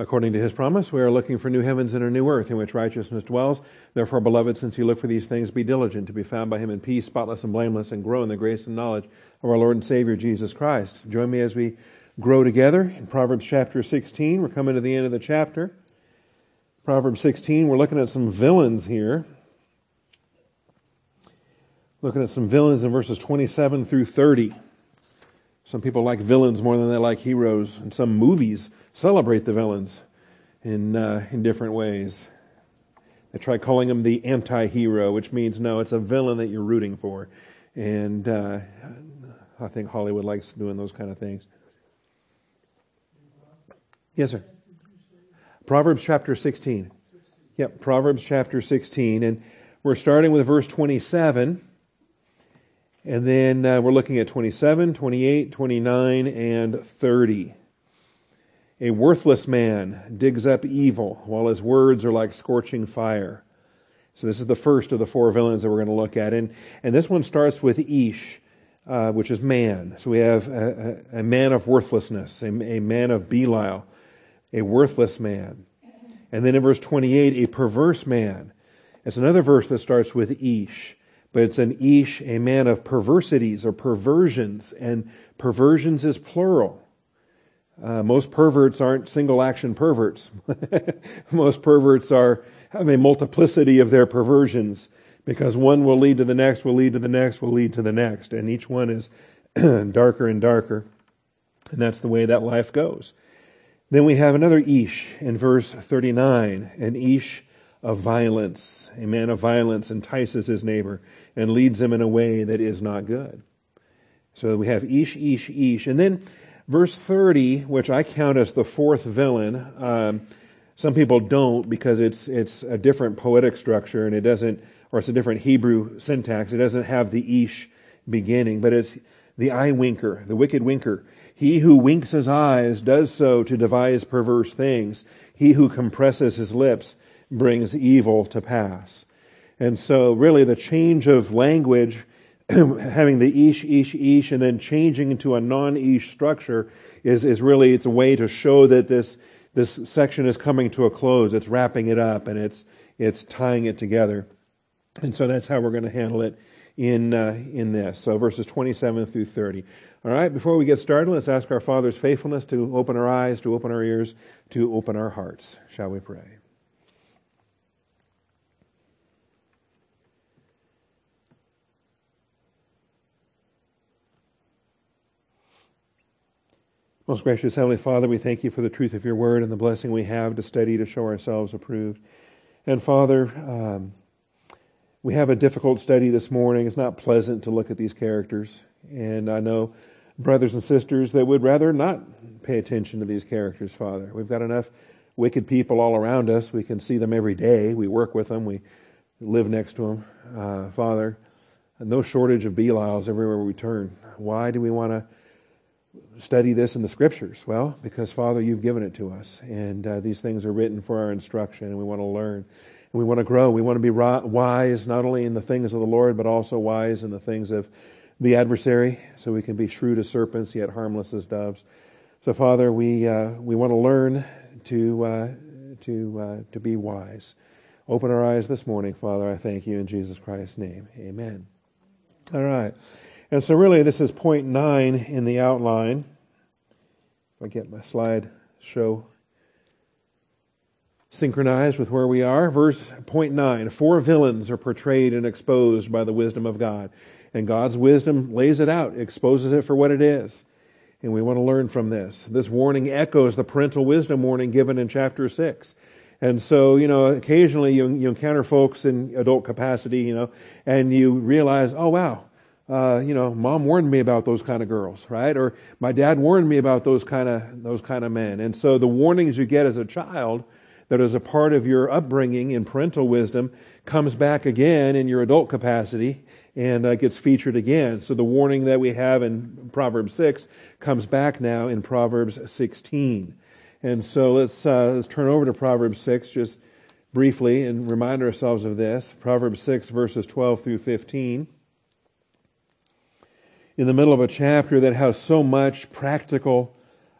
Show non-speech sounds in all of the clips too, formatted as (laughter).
According to his promise, we are looking for new heavens and a new earth in which righteousness dwells. Therefore, beloved, since you look for these things, be diligent to be found by him in peace, spotless and blameless, and grow in the grace and knowledge of our Lord and Savior Jesus Christ. Join me as we grow together in Proverbs chapter 16. We're coming to the end of the chapter. Proverbs 16, we're looking at some villains here. Looking at some villains in verses 27 through 30. Some people like villains more than they like heroes, and some movies celebrate the villains in, uh, in different ways. They try calling him the anti hero, which means no, it's a villain that you're rooting for. And uh, I think Hollywood likes doing those kind of things. Yes, sir. Proverbs chapter 16. Yep, Proverbs chapter 16. And we're starting with verse 27. And then uh, we're looking at 27, 28, 29, and 30. A worthless man digs up evil, while his words are like scorching fire. So this is the first of the four villains that we're going to look at. And, and this one starts with Ish, uh, which is man. So we have a, a, a man of worthlessness, a, a man of Belial, a worthless man. And then in verse 28, a perverse man. It's another verse that starts with Ish, but it's an Ish, a man of perversities or perversions, and perversions is plural. Uh, most perverts aren't single action perverts. (laughs) most perverts are have a multiplicity of their perversions because one will lead to the next, will lead to the next, will lead to the next, and each one is (clears throat) darker and darker. And that's the way that life goes. Then we have another Ish in verse 39, an Ish of violence. A man of violence entices his neighbor and leads him in a way that is not good. So we have Ish, Ish, Ish. And then Verse 30, which I count as the fourth villain, um, some people don't because it's, it's a different poetic structure and it doesn't, or it's a different Hebrew syntax. It doesn't have the ish beginning, but it's the eye winker, the wicked winker. He who winks his eyes does so to devise perverse things. He who compresses his lips brings evil to pass. And so really the change of language (clears throat) having the ish, ish, ish, and then changing into a non-ish structure is, is really, it's a way to show that this, this section is coming to a close. It's wrapping it up and it's, it's tying it together. And so that's how we're going to handle it in, uh, in this. So verses 27 through 30. All right, before we get started, let's ask our Father's faithfulness to open our eyes, to open our ears, to open our hearts. Shall we pray? Most gracious Heavenly Father, we thank you for the truth of your word and the blessing we have to study to show ourselves approved. And Father, um, we have a difficult study this morning. It's not pleasant to look at these characters. And I know brothers and sisters that would rather not pay attention to these characters, Father. We've got enough wicked people all around us. We can see them every day. We work with them. We live next to them. Uh, Father, no shortage of Belials everywhere we turn. Why do we want to study this in the scriptures? Well, because Father, you've given it to us, and uh, these things are written for our instruction, and we want to learn, and we want to grow. We want to be wise not only in the things of the Lord, but also wise in the things of the adversary, so we can be shrewd as serpents, yet harmless as doves. So, Father, we uh, we want to learn to uh, to uh, to be wise. Open our eyes this morning, Father. I thank you in Jesus Christ's name. Amen. All right. And so really this is point nine in the outline. If I get my slide show synchronized with where we are. Verse point nine. Four villains are portrayed and exposed by the wisdom of God. And God's wisdom lays it out, exposes it for what it is. And we want to learn from this. This warning echoes the parental wisdom warning given in chapter six. And so, you know, occasionally you, you encounter folks in adult capacity, you know, and you realize, oh wow, uh, you know, mom warned me about those kind of girls, right? Or my dad warned me about those kind of those kind of men. And so the warnings you get as a child, that is a part of your upbringing in parental wisdom, comes back again in your adult capacity and uh, gets featured again. So the warning that we have in Proverbs six comes back now in Proverbs sixteen. And so let's uh, let's turn over to Proverbs six just briefly and remind ourselves of this. Proverbs six verses twelve through fifteen in the middle of a chapter that has so much practical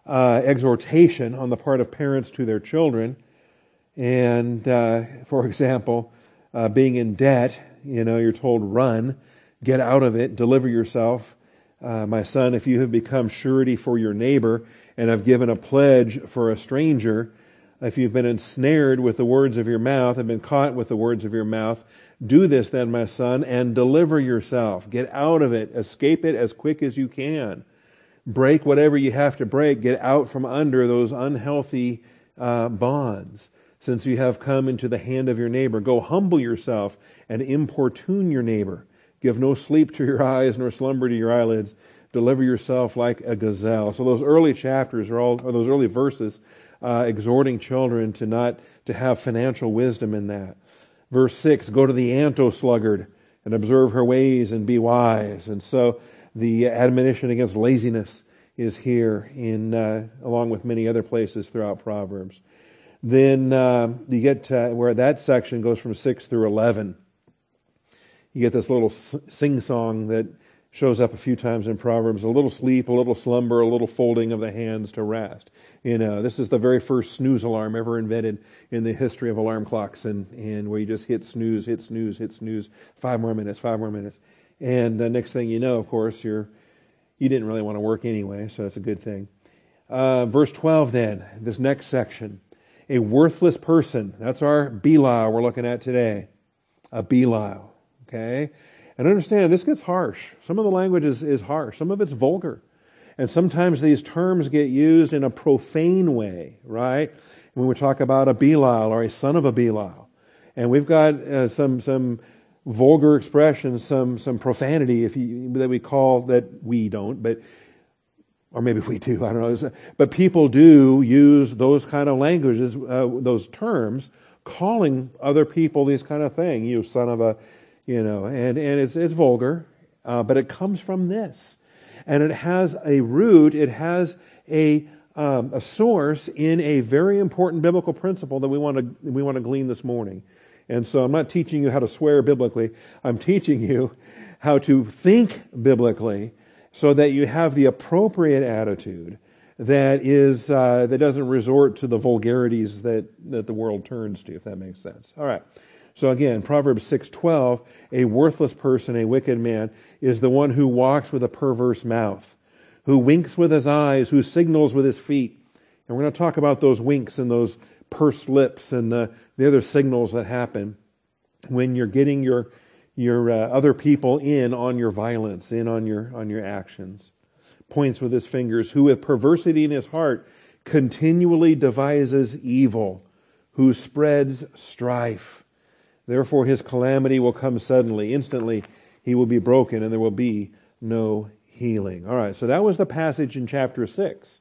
uh, exhortation on the part of parents to their children. And, uh, for example, uh, being in debt, you know, you're told run, get out of it, deliver yourself. Uh, my son, if you have become surety for your neighbor and have given a pledge for a stranger, if you've been ensnared with the words of your mouth and been caught with the words of your mouth, do this then, my son, and deliver yourself. Get out of it. Escape it as quick as you can. Break whatever you have to break. Get out from under those unhealthy uh, bonds since you have come into the hand of your neighbor. Go humble yourself and importune your neighbor. Give no sleep to your (laughs) eyes nor slumber to your eyelids. Deliver yourself like a gazelle. So those early chapters are all, or those early verses, uh, exhorting children to not, to have financial wisdom in that. Verse 6, go to the anto sluggard and observe her ways and be wise. And so the admonition against laziness is here in, uh, along with many other places throughout Proverbs. Then uh, you get to where that section goes from 6 through 11. You get this little sing song that shows up a few times in Proverbs a little sleep, a little slumber, a little folding of the hands to rest. You know, this is the very first snooze alarm ever invented in the history of alarm clocks, and, and where you just hit snooze, hit snooze, hit snooze, five more minutes, five more minutes. And the next thing you know, of course, you're, you didn't really want to work anyway, so it's a good thing. Uh, verse 12 then, this next section. A worthless person. That's our Belial we're looking at today. A Belial. Okay? And understand, this gets harsh. Some of the language is, is harsh. Some of it's vulgar. And sometimes these terms get used in a profane way, right? When we talk about a Belial or a son of a Belial. And we've got uh, some, some vulgar expressions, some, some profanity if you, that we call, that we don't, but, or maybe we do, (laughs) I don't know. But people do use those kind of languages, uh, those terms, calling other people these kind of thing. You son of a, you know, and, and it's, it's vulgar, uh, but it comes from this and it has a root, it has a, um, a source in a very important biblical principle that we want to we want to glean this morning. And so I'm not teaching you how to swear biblically. I'm teaching you how to think biblically so that you have the appropriate attitude that is uh, that doesn't resort to the vulgarities that that the world turns to if that makes sense. All right. So again, Proverbs 6:12, a worthless person, a wicked man, is the one who walks with a perverse mouth, who winks with his eyes, who signals with his feet. And we're going to talk about those winks and those pursed lips and the, the other signals that happen when you're getting your your uh, other people in on your violence, in on your on your actions. Points with his fingers, who with perversity in his heart continually devises evil, who spreads strife Therefore, his calamity will come suddenly. Instantly, he will be broken and there will be no healing. All right, so that was the passage in chapter 6.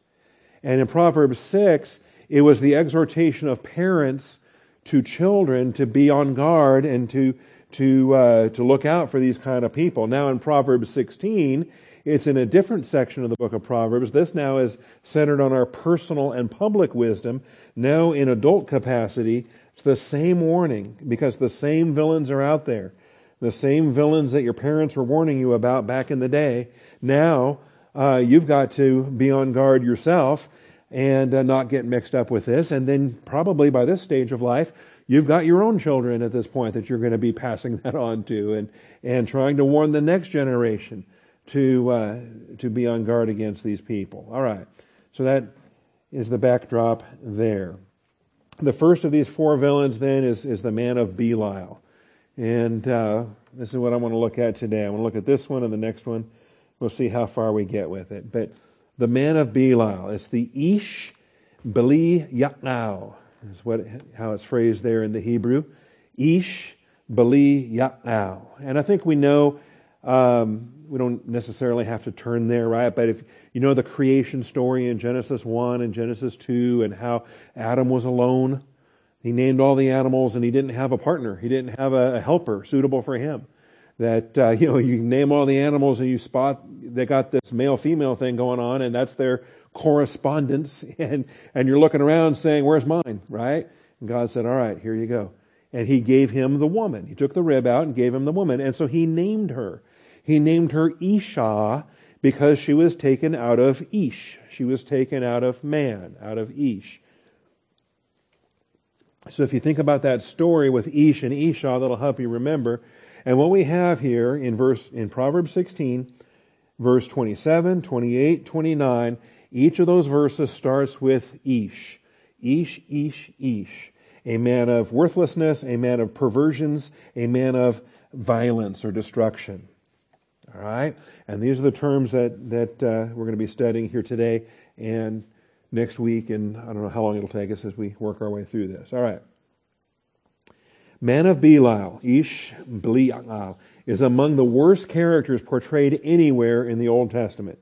And in Proverbs 6, it was the exhortation of parents to children to be on guard and to, to, uh, to look out for these kind of people. Now, in Proverbs 16, it's in a different section of the book of Proverbs. This now is centered on our personal and public wisdom. Now, in adult capacity, it's the same warning because the same villains are out there. The same villains that your parents were warning you about back in the day. Now, uh, you've got to be on guard yourself and uh, not get mixed up with this. And then probably by this stage of life, you've got your own children at this point that you're going to be (laughs) passing that on to and, and trying to warn the next generation to, uh, to be on guard against these people. All right. So that is the backdrop there. The first of these four villains then is, is the man of Belial. And uh, this is what I want to look at today. I want to look at this one and the next one. We'll see how far we get with it. But the man of Belial, it's the Ish Beli Ya'al, is what, how it's phrased there in the Hebrew. Ish Beli Ya'al. And I think we know um, we don't necessarily have to turn there, right? But if you know the creation story in Genesis 1 and Genesis 2 and how Adam was alone, he named all the animals and he didn't have a partner. He didn't have a, helper suitable for him. That, uh, (laughs) you know, you name all the animals and you spot they got this male female thing going on and that's their correspondence. (laughs) And, and you're looking around saying, where's mine, right? And God said, all right, here you go. And he gave him the woman. He took the rib out and gave him the woman. And so he named her. He named her Isha because she was taken out of Ish. She was taken out of man, out of Ish. So if you think about that story with Ish and Isha, that'll help you remember. And what we have here in verse in Proverbs 16, verse 27, 28, 29, each of those verses starts with Ish. Ish, Ish, Ish. A man of worthlessness, a man of perversions, a man of violence or destruction. All right? And these are the terms that, that uh, we're going to be studying here today and next week, and I don't know how long it'll take us as we work our way through this. All right. Man of Belial, Ish Belial, is among the worst characters portrayed anywhere in the Old Testament.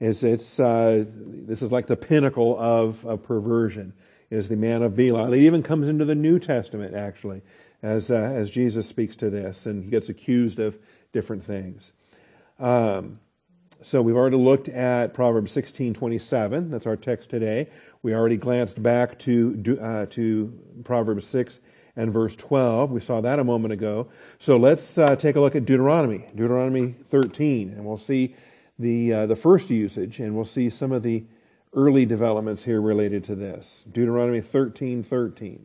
It's, it's, uh, this is like the pinnacle of, of perversion, is the man of Belial. It even comes into the New Testament, actually, as, uh, as Jesus speaks to this, and he gets accused of different things. Um, so we've already looked at Proverbs 16:27. That's our text today. We already glanced back to uh, to Proverbs 6 and verse 12. We saw that a moment ago. So let's uh, take a look at Deuteronomy, Deuteronomy 13, and we'll see the uh, the first usage, and we'll see some of the early developments here related to this. Deuteronomy 13:13.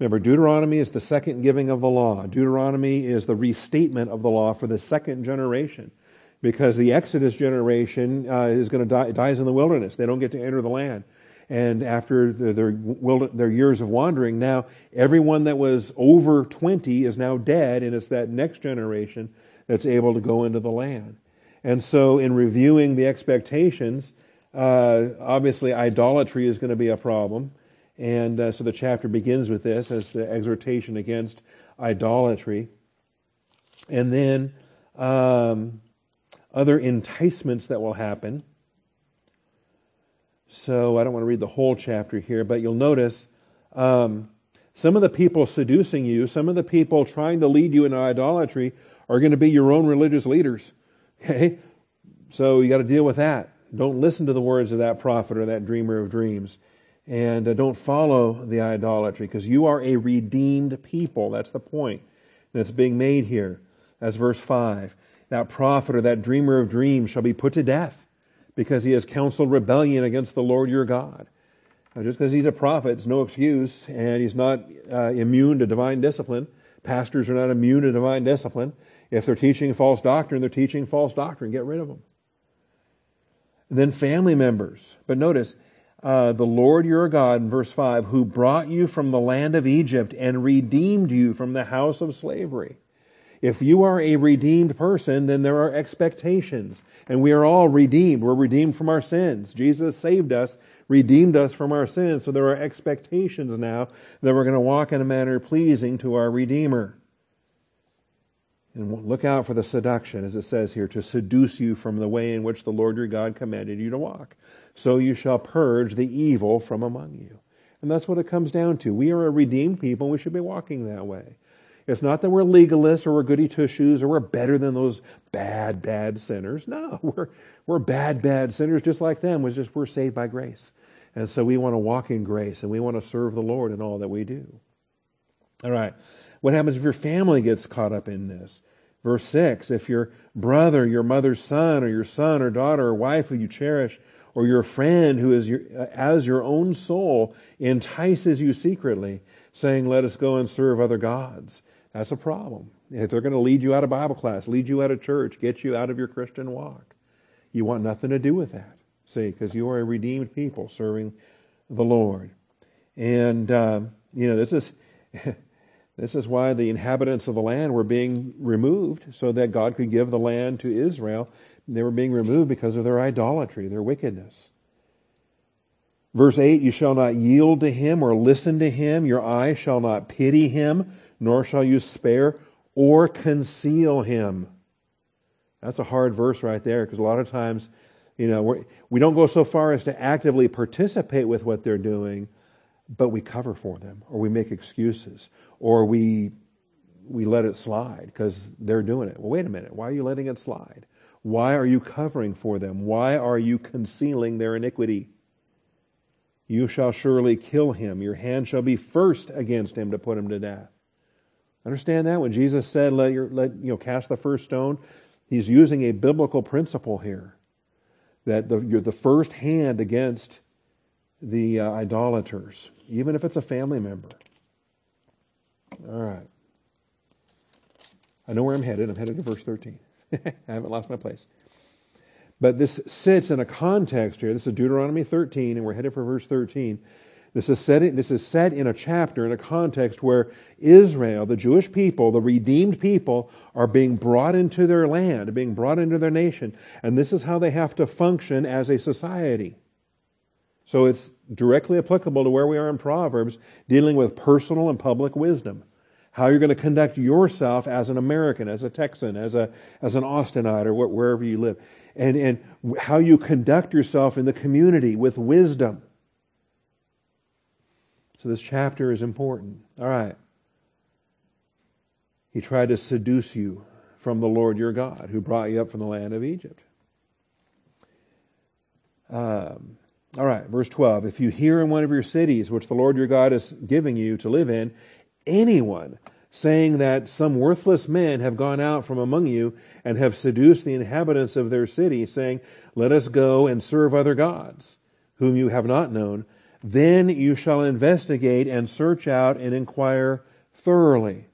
Remember, Deuteronomy is the second giving of the law. Deuteronomy is the restatement of the law for the second generation. Because the Exodus generation uh, is going to die, dies in the wilderness. They don't get to enter the land. And after their, their, their years of wandering, now everyone that was over 20 is now dead, and it's that next generation that's able to go into the land. And so, in reviewing the expectations, uh, obviously idolatry is going to be a problem. And uh, so the chapter begins with this as the exhortation against idolatry. And then um, other enticements that will happen. So I don't want to read the whole chapter here, but you'll notice um, some of the people seducing you, some of the people trying to lead you into idolatry are going to be your own religious leaders. (laughs) Okay? So you got to deal with that. Don't listen to the words of that prophet or that dreamer of dreams and uh, don't follow the idolatry because you are a redeemed people. That's the point that's being made here. That's verse 5. That prophet or that dreamer of dreams shall be put to death because he has counseled rebellion against the Lord your God. Now, just because he's a prophet, it's no excuse, and he's not uh, immune to divine discipline. Pastors are not immune to divine discipline. If they're teaching false doctrine, they're teaching false doctrine. Get rid of them. And then family members. But notice, uh, the Lord your God, in verse 5, who brought you from the land of Egypt and redeemed you from the house of slavery. If you are a redeemed person, then there are expectations. And we are all redeemed. We're redeemed from our sins. Jesus saved us, redeemed us from our sins. So there are expectations now that we're going to walk in a manner pleasing to our Redeemer. And look out for the seduction, as it says here, to seduce you from the way in which the Lord your God commanded you to walk so you shall purge the evil from among you. And that's what it comes down to. We are a redeemed people, and we should be walking that way. It's not that we're legalists or we're goody two shoes or we're better than those bad, bad sinners. No, (laughs) we're, we're bad, bad sinners just like them. It's just we're saved by grace. And so we want to walk in grace and we want to serve the Lord in all that we do. All right. What happens if your family gets caught up in this? Verse 6 If your brother, your mother's son, or your son or daughter or wife who you cherish or your friend who is your, as your own soul entices you secretly, saying, Let us go and serve other gods. That's a problem. If they're going to lead you out of Bible class, lead you out of church, get you out of your Christian walk, you want nothing to do with that. See, because you are a redeemed people serving the Lord. And, um, you know, this is. (laughs) This is why the inhabitants of the land were being removed so that God could give the land to Israel they were being removed because of their idolatry, their wickedness. Verse 8 You shall not yield to him or listen to him, your eye shall not pity him, nor shall you spare or conceal him. That's a hard verse right there because a lot of times, you know, we're, we don't go so far as to actively participate with what they're doing, but we cover for them or we make excuses or we we let it slide because they're doing it. Well, wait a minute. Why are you letting it slide? Why are you covering for them? Why are you concealing their iniquity? you shall surely kill him. Your hand shall be first against him to put him to death. Understand that when Jesus said, "Let your let you know cast the first stone," he's using a biblical principle here that the, you're the first hand against the uh, idolaters, even if it's a family member. All right. I know where I'm headed. I'm headed to verse 13. (laughs) I haven't lost my place. But this sits in a context here. This is Deuteronomy 13, and we're headed for verse 13. This is, set, this is set in a chapter, in a context where Israel, the Jewish people, the redeemed people, are being brought into their land, being brought into their nation. And this is how they have to function as a society. So it's directly applicable to where we are in Proverbs, dealing with personal and public wisdom. How you're going to conduct yourself as an American, as a Texan, as, a, as an Austinite, or wherever you live. And, and how you conduct yourself in the community with wisdom. So this chapter is important. All right. He tried to seduce you from the Lord your God, who brought you up from the land of Egypt. Um, all right, verse 12. If you hear in one of your cities, which the Lord your God is giving you to live in, anyone saying that some worthless men have gone out from among you and have seduced the inhabitants of their city, saying, Let us go and serve other gods, whom you have not known, then you shall investigate and search out and inquire thoroughly.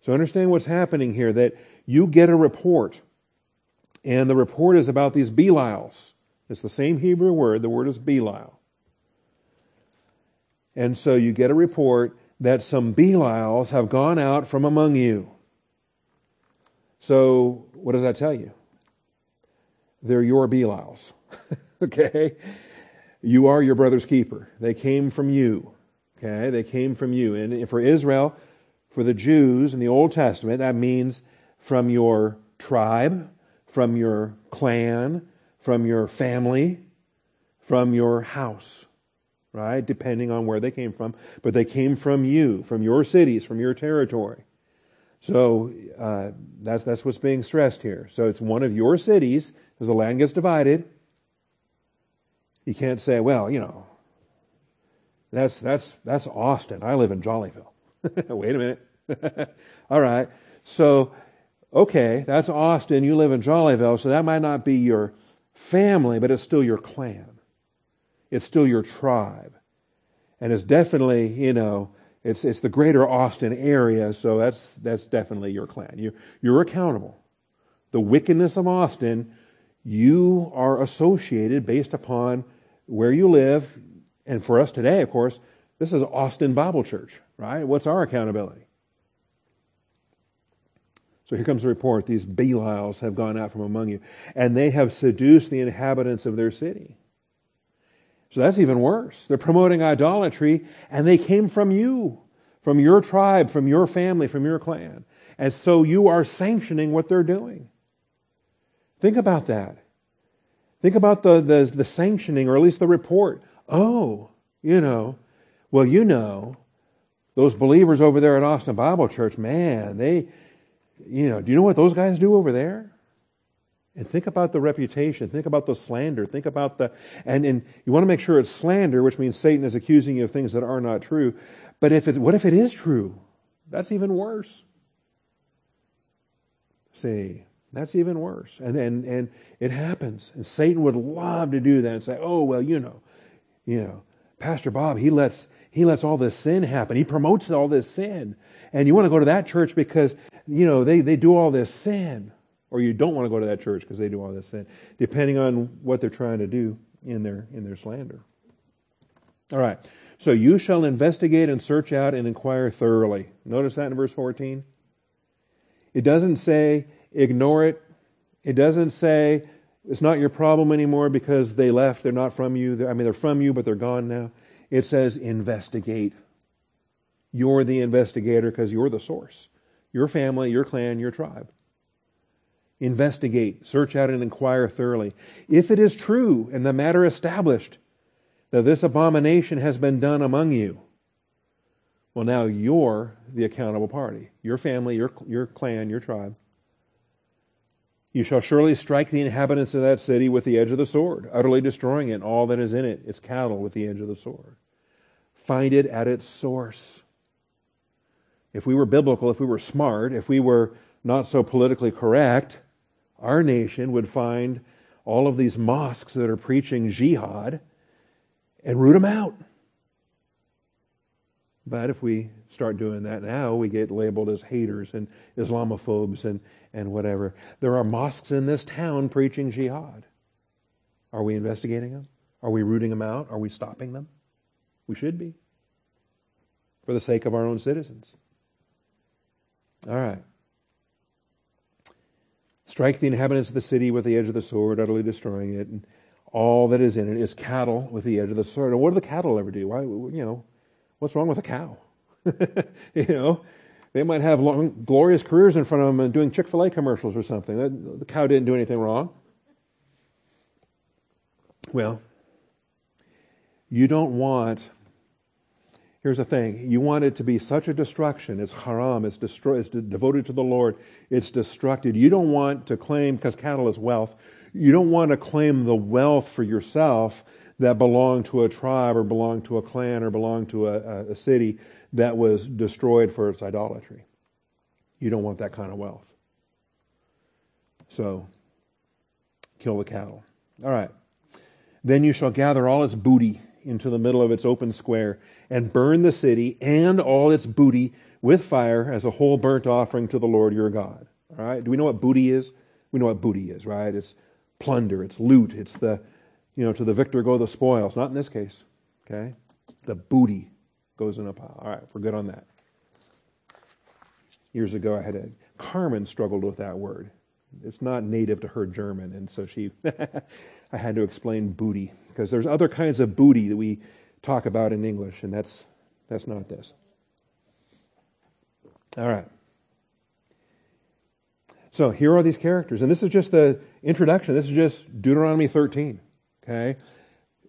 So understand what's happening here that you get a report, and the report is about these Belials. It's the same Hebrew word, the word is Belial. And so you get a report that some Belials have gone out from among you. So, what does that tell you? They're your Belials. (laughs) okay? You are your brother's keeper. They came from you. Okay? They came from you. And for Israel, for the Jews in the Old Testament, that means from your tribe, from your clan, from your family, from your house, right? Depending on where they came from. But they came from you, from your cities, from your territory. So uh, that's, that's what's being stressed here. So it's one of your cities, as the land gets divided, you can't say, well, you know, that's, that's, that's Austin. I live in Jollyville. (laughs) Wait a minute. (laughs) All right. So, okay, that's Austin. You live in Jollyville. So that might not be your family, but it's still your clan. It's still your tribe. And it's definitely, you know, it's, it's the greater Austin area. So that's, that's definitely your clan. You, you're accountable. The wickedness of Austin you are associated based upon where you live. And for us today, of course, this is Austin Bible Church, right? What's our accountability? So here comes the report. These Belials have gone out from among you, and they have seduced the inhabitants of their city. So that's even worse. They're promoting idolatry, and they came from you, from your tribe, from your family, from your clan. And so you are sanctioning what they're doing. Think about that. Think about the, the, the sanctioning, or at least the report. Oh, you know, well, you know, those believers over there at Austin Bible Church, man, they, you know, do you know what those guys do over there? And think about the reputation. Think about the slander. Think about the, and, and you want to make sure it's slander, which means Satan is accusing you of things that are not true. But if it, what if it is true? That's even worse. See, that's even worse. And, and, and it happens. And Satan would love to do that and say, oh, well, you know, you know, Pastor Bob, he lets, he lets all this sin happen. He promotes all this sin. And you want to go to that church because, you know, they, they do all this sin. Or you don't want to go to that church because they do all this sin, depending on what they're trying to do in their, in their slander. All right. So you shall investigate and search out and inquire thoroughly. Notice that in verse 14. It doesn't say ignore it. It doesn't say it's not your problem anymore because they left, they're not from you. I mean, they're from you, but they're gone now. It says investigate. You're the investigator because you're the source. Your family, your clan, your tribe. Investigate, search out, and inquire thoroughly. If it is true and the matter established that this abomination has been done among you, well, now you're the accountable party. Your family, your, your clan, your tribe. You shall surely strike the inhabitants of that city with the edge of the sword, utterly destroying it, all that is in it, its cattle, with the edge of the sword. Find it at its source. If we were biblical, if we were smart, if we were not so politically correct, our nation would find all of these mosques that are preaching jihad and root them out. But if we start doing that now, we get labeled as haters and Islamophobes and, and whatever. There are mosques in this town preaching jihad. Are we investigating them? Are we rooting them out? Are we stopping them? We should be. For the sake of our own citizens. All right. Strike the inhabitants of the city with the edge of the sword, utterly destroying it, and all that is in it is cattle with the edge of the sword. And what do the cattle ever do? Why, you know, what's wrong with a cow? (laughs) you know, they might have long, glorious careers in front of them and doing Chick Fil A commercials or something. The cow didn't do anything wrong. Well, you don't want Here's the thing you want it to be such a destruction. It's haram, it's, destroy, it's devoted to the Lord, it's destructed. You don't want to claim, because cattle is wealth, you don't want to claim the wealth for yourself that belonged to a tribe or belonged to a clan or belonged to a, a city that was destroyed for its idolatry. You don't want that kind of wealth. So, kill the cattle. All right. Then you shall gather all its booty into the middle of its open square and burn the city and all its booty with fire as a whole burnt offering to the Lord your God. All right? Do we know what booty is? We know what booty is, right? It's plunder, it's loot, it's the, you know, to the victor go the spoils. Not in this case, okay? The booty goes in a pile. All right, we're good on that. Years ago, I had a Carmen struggled with that word. It's not native to her German, and so she, (laughs) I had to explain booty because there's other kinds of booty that we talk about in English, and that's that's not this. All right. So here are these characters, and this is just the introduction. This is just Deuteronomy 13, okay?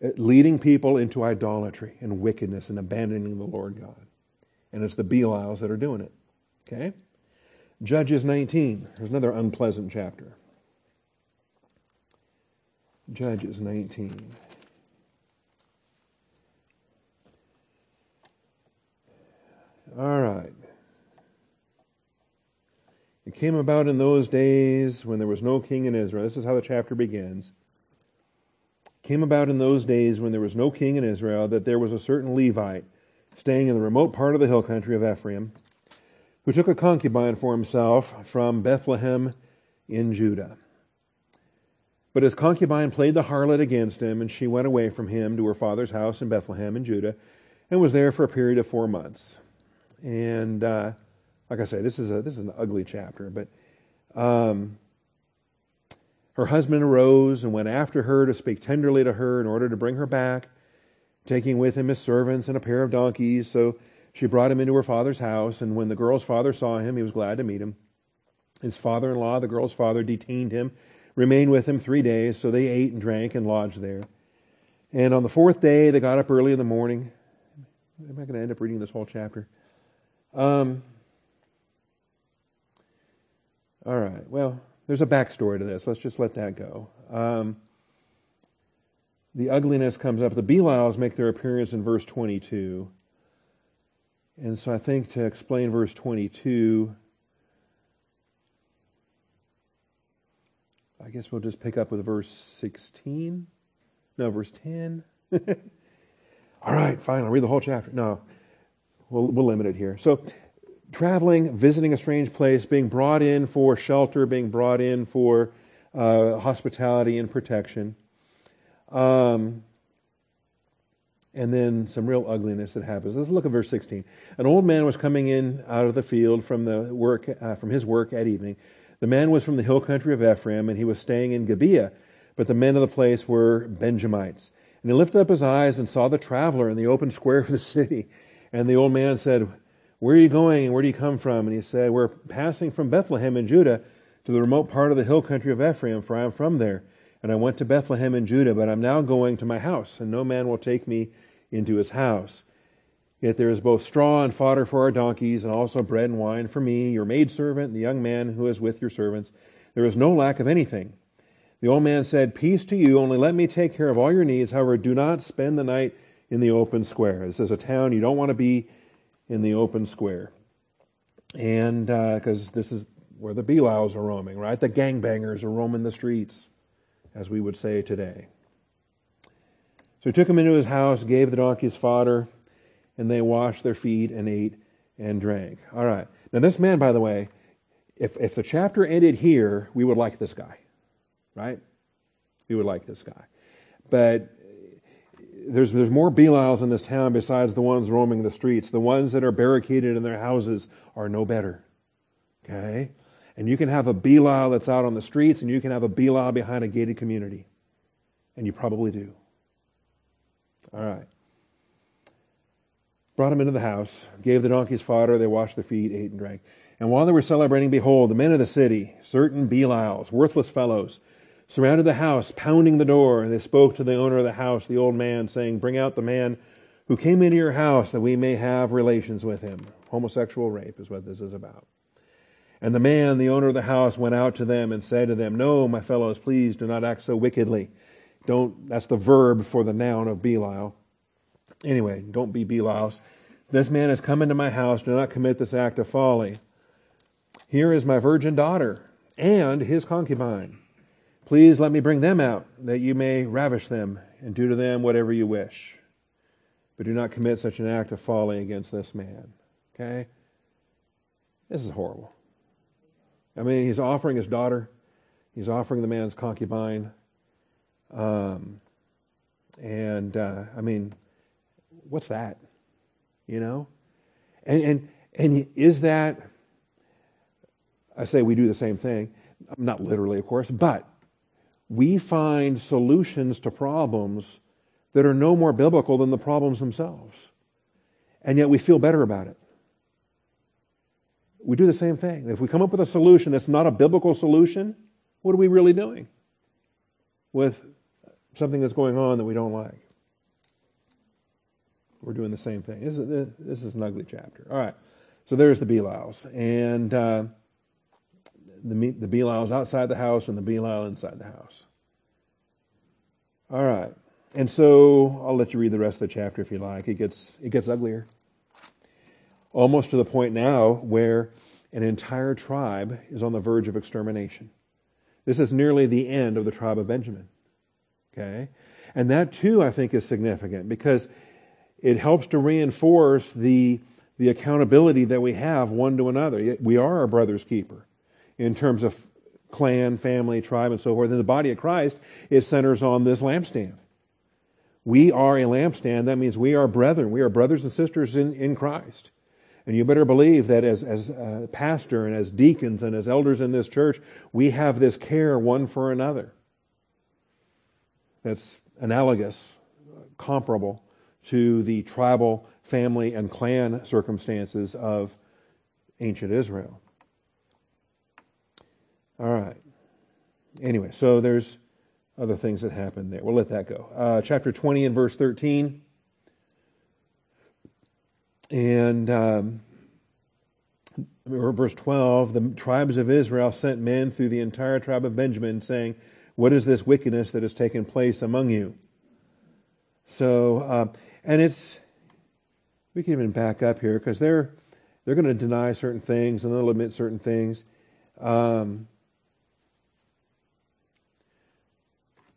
Uh, leading people into idolatry and wickedness and abandoning the Lord God. And it's the Belials that are doing it, okay? Judges 19. There's another unpleasant chapter. Judges 19. All right. It came about in those days when there was no king in Israel. This is how the chapter begins. It came about in those days when there was no king in Israel that there was a certain Levite staying in the remote part of the hill country of Ephraim who took a concubine for himself from Bethlehem in Judah. But his concubine played the harlot against him, and she went away from him to her father's house in Bethlehem in Judah, and was there for a period of four months. And uh, like I say, this is a this is an ugly chapter, but um, her husband arose and went after her to speak tenderly to her in order to bring her back, taking with him his servants and a pair of donkeys. So she brought him into her father's house, and when the girl's father saw him, he was glad to meet him. His father in law, the girl's father, detained him, remained with him three days, so they ate and drank and lodged there. And on the fourth day, they got up early in the morning. Am I going to end up reading this whole chapter? Um, all right, well, there's a backstory to this. Let's just let that go. Um, the ugliness comes up. The Belials make their appearance in verse 22. And so I think to explain verse 22, I guess we'll just pick up with verse 16. No, verse 10. (laughs) All right, fine. I'll read the whole chapter. No, we'll, we'll limit it here. So, traveling, visiting a strange place, being brought in for shelter, being brought in for uh, hospitality and protection. Um, and then some real ugliness that happens. Let's look at verse 16. An old man was coming in out of the field from the work uh, from his work at evening. The man was from the hill country of Ephraim, and he was staying in Gibeah. But the men of the place were Benjamites. And he lifted up his eyes and saw the traveler in the open square of the city. And the old man said, Where are you going, and where do you come from? And he said, We're passing from Bethlehem in Judah to the remote part of the hill country of Ephraim, for I am from there. And I went to Bethlehem in Judah, but I'm now going to my house, and no man will take me into his house. Yet there is both straw and fodder for our donkeys, and also bread and wine for me, your maidservant, and the young man who is with your servants. There is no lack of anything. The old man said, Peace to you, only let me take care of all your needs. However, do not spend the night in the open square. This is a town you don't want to be in the open square. And because uh, this is where the Belials are roaming, right? The gangbangers are roaming the streets, as we would say today. So he took him into his house, gave the donkeys fodder, and they washed their feet and ate and drank. All right. Now, this man, by the way, if, if the chapter ended here, we would like this guy, right? We would like this guy. But there's, there's more Belials in this town besides the ones roaming the streets. The ones that are barricaded in their houses are no better. Okay? And you can have a Belial that's out on the streets, and you can have a Belial behind a gated community. And you probably do. All right. Brought him into the house, gave the donkeys fodder, they washed their feet, ate and drank. And while they were celebrating, behold, the men of the city, certain Belials, worthless fellows, surrounded the house, pounding the door. And they spoke to the owner of the house, the old man, saying, Bring out the man who came into your house that we may have relations with him. Homosexual rape is what this is about. And the man, the owner of the house, went out to them and said to them, No, my fellows, please do not act so wickedly. Don't, that's the verb for the noun of Belial. Anyway, don't be Belials. This man has come into my house. Do not commit this act of folly. Here is my virgin daughter and his concubine. Please let me bring them out, that you may ravish them and do to them whatever you wish. But do not commit such an act of folly against this man. Okay? This is horrible. I mean, he's offering his daughter, he's offering the man's concubine. Um, and uh, I mean, what's that? You know, and and and is that? I say we do the same thing, not literally, of course, but we find solutions to problems that are no more biblical than the problems themselves, and yet we feel better about it. We do the same thing. If we come up with a solution that's not a biblical solution, what are we really doing with something that's going on that we don't like. We're doing the same thing. This is, this is an ugly chapter. All right. So there's the Belials. And uh, the, the Belials outside the house and the Belial inside the house. All right. And so I'll let you read the rest of the chapter if you like. It gets, it gets uglier. Almost to the point now where an entire tribe is on the verge of extermination. This is nearly the end of the tribe of Benjamin. Okay? And that too, I think, is significant because it helps to reinforce the, the accountability that we have one to another. We are our brother's keeper in terms of clan, family, tribe, and so forth. And the body of Christ, it centers on this lampstand. We are a lampstand. That means we are brethren. We are brothers and sisters in, in Christ. And you better believe that as, as a pastor and as deacons and as elders in this church, we have this care one for another that's analogous, comparable to the tribal, family, and clan circumstances of ancient Israel. All right. Anyway, so there's other things that happen there. We'll let that go. Uh, chapter 20 and verse 13. And um, verse 12 the tribes of Israel sent men through the entire tribe of Benjamin, saying, what is this wickedness that has taken place among you? So, uh, and it's, we can even back up here because they're, they're going to deny certain things and they'll admit certain things. Um,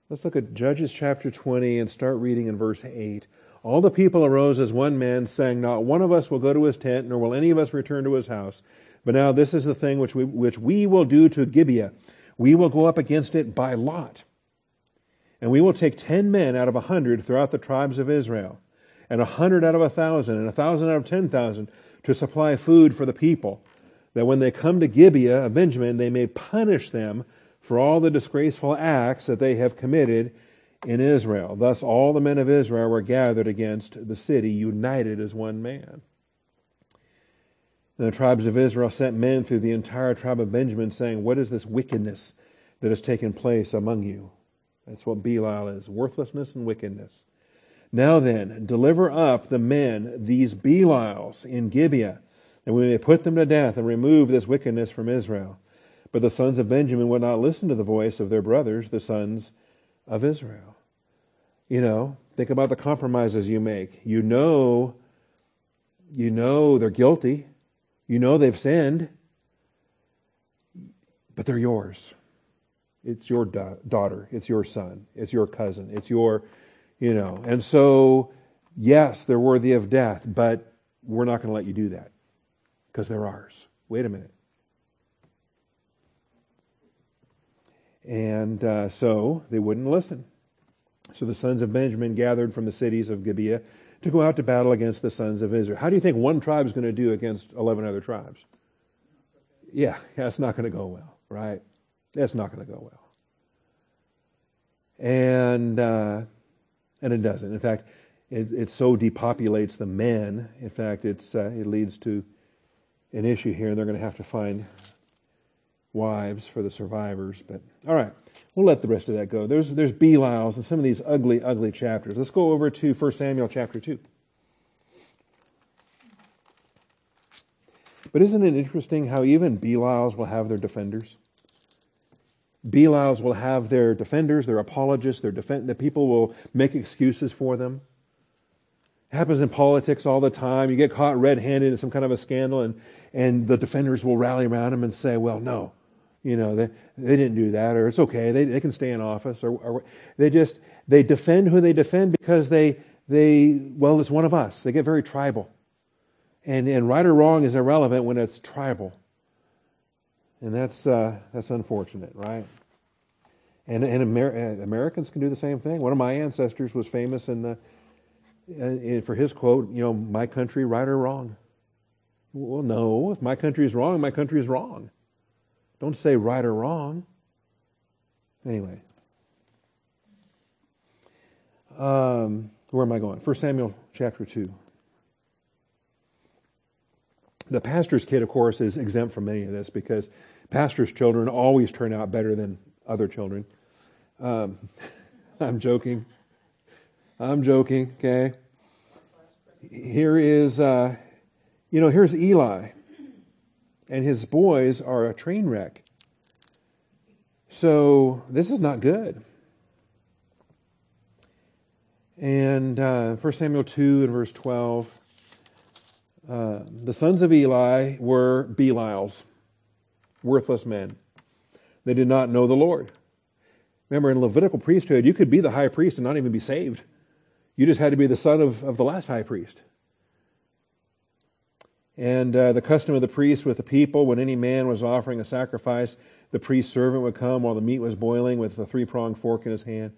let's look at Judges chapter 20 and start reading in verse 8. All the people arose as one man, saying, Not one of us will go to his tent, nor will any of us return to his house. But now this is the thing which we, which we will do to Gibeah we will go up against it by lot. And we will take ten men out of a hundred throughout the tribes of Israel, and a hundred out of a thousand, and a thousand out of ten thousand, to supply food for the people, that when they come to Gibeah of Benjamin, they may punish them for all the disgraceful acts that they have committed in Israel. Thus all the men of Israel were gathered against the city, united as one man. And the tribes of Israel sent men through the entire tribe of Benjamin, saying, What is this wickedness that has taken place among you? That's what Belial is worthlessness and wickedness. Now then, deliver up the men, these Belials in Gibeah, that we may put them to death and remove this wickedness from Israel. But the sons of Benjamin would not listen to the voice of their brothers, the sons of Israel. You know, think about the compromises you make. You know, you know they're guilty. You know they've sinned, but they're yours. It's your da- daughter. It's your son. It's your cousin. It's your, you know. And so, yes, they're worthy of death, but we're not going to let you do that because they're ours. Wait a minute. And uh, so they wouldn't listen. So the sons of Benjamin gathered from the cities of Gibeah to go out to battle against the sons of Israel. How do you think one tribe is going to do against 11 other tribes? Yeah, that's not going to go well, right? That's not going to go well. And uh, and it doesn't. In fact, it, it so depopulates the men. In fact, it's uh, it leads to an issue here, and they're going to have to find wives for the survivors. But all right, we'll let the rest of that go. There's there's Belials and some of these ugly, ugly chapters. Let's go over to 1 Samuel chapter two. But isn't it interesting how even Belials will have their defenders? Belials will have their defenders, their apologists, their defend. The people will make excuses for them. It happens in politics all the time. You get caught red-handed in some kind of a scandal, and and the defenders will rally around them and say, "Well, no, you know, they, they didn't do that, or it's okay, they, they can stay in office, or, or they just, they defend who they defend because they, they, well, it's one of us. They get very tribal. And, and right or wrong is irrelevant when it's tribal. And that's, uh, that's unfortunate, right? And, and Amer- Americans can do the same thing. One of my ancestors was famous in the, in, for his quote, you know, my country, right or wrong. Well, no, if my country is wrong, my country is wrong. Don't say right or wrong. Anyway. Um, where am I going? 1 Samuel chapter 2. The pastor's kid, of course, is exempt from any of this because pastor's children always turn out better than other children. Um, (laughs) I'm joking. I'm joking, okay? Here is, uh, you know, here's Eli and his boys are a train wreck. So this is not good. And uh, 1 Samuel 2 and verse 12 uh, the sons of Eli were Belials, worthless men. They did not know the Lord. Remember, in Levitical priesthood, you could be the high priest and not even be saved. You just had to be the son of, of the last high priest. And uh, the custom of the priest with the people, when any man was offering a sacrifice, the priest's servant would come while the meat was boiling with a three pronged fork in his hand.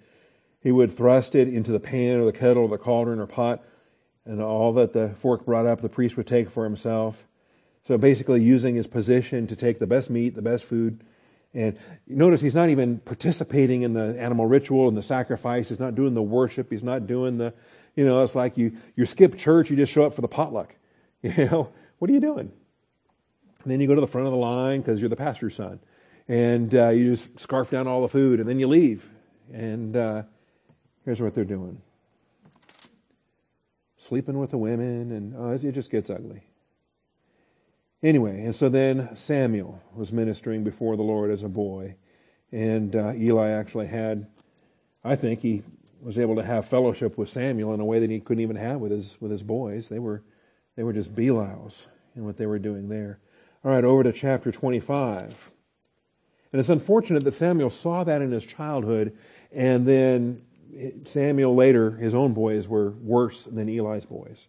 He would thrust it into the pan or the kettle or the cauldron or pot, and all that the fork brought up, the priest would take for himself. So basically, using his position to take the best meat, the best food. And notice he's not even participating in the animal ritual and the sacrifice. He's not doing the worship. He's not doing the, you know, it's like you, you skip church, you just show up for the potluck. (laughs) You know, what are you doing? And then you go to the front of the line because you're the pastor's son. And uh, you just scarf down all the food and then you leave. And uh, here's what they're doing sleeping with the women, and oh, it just gets ugly. Anyway, and so then Samuel was ministering before the Lord as a boy. And uh, Eli actually had, I think he was able to have fellowship with Samuel in a way that he couldn't even have with his with his boys. They were they were just Belials in what they were doing there. All right, over to chapter 25. And it's unfortunate that Samuel saw that in his childhood, and then Samuel later, his own boys were worse than Eli's boys.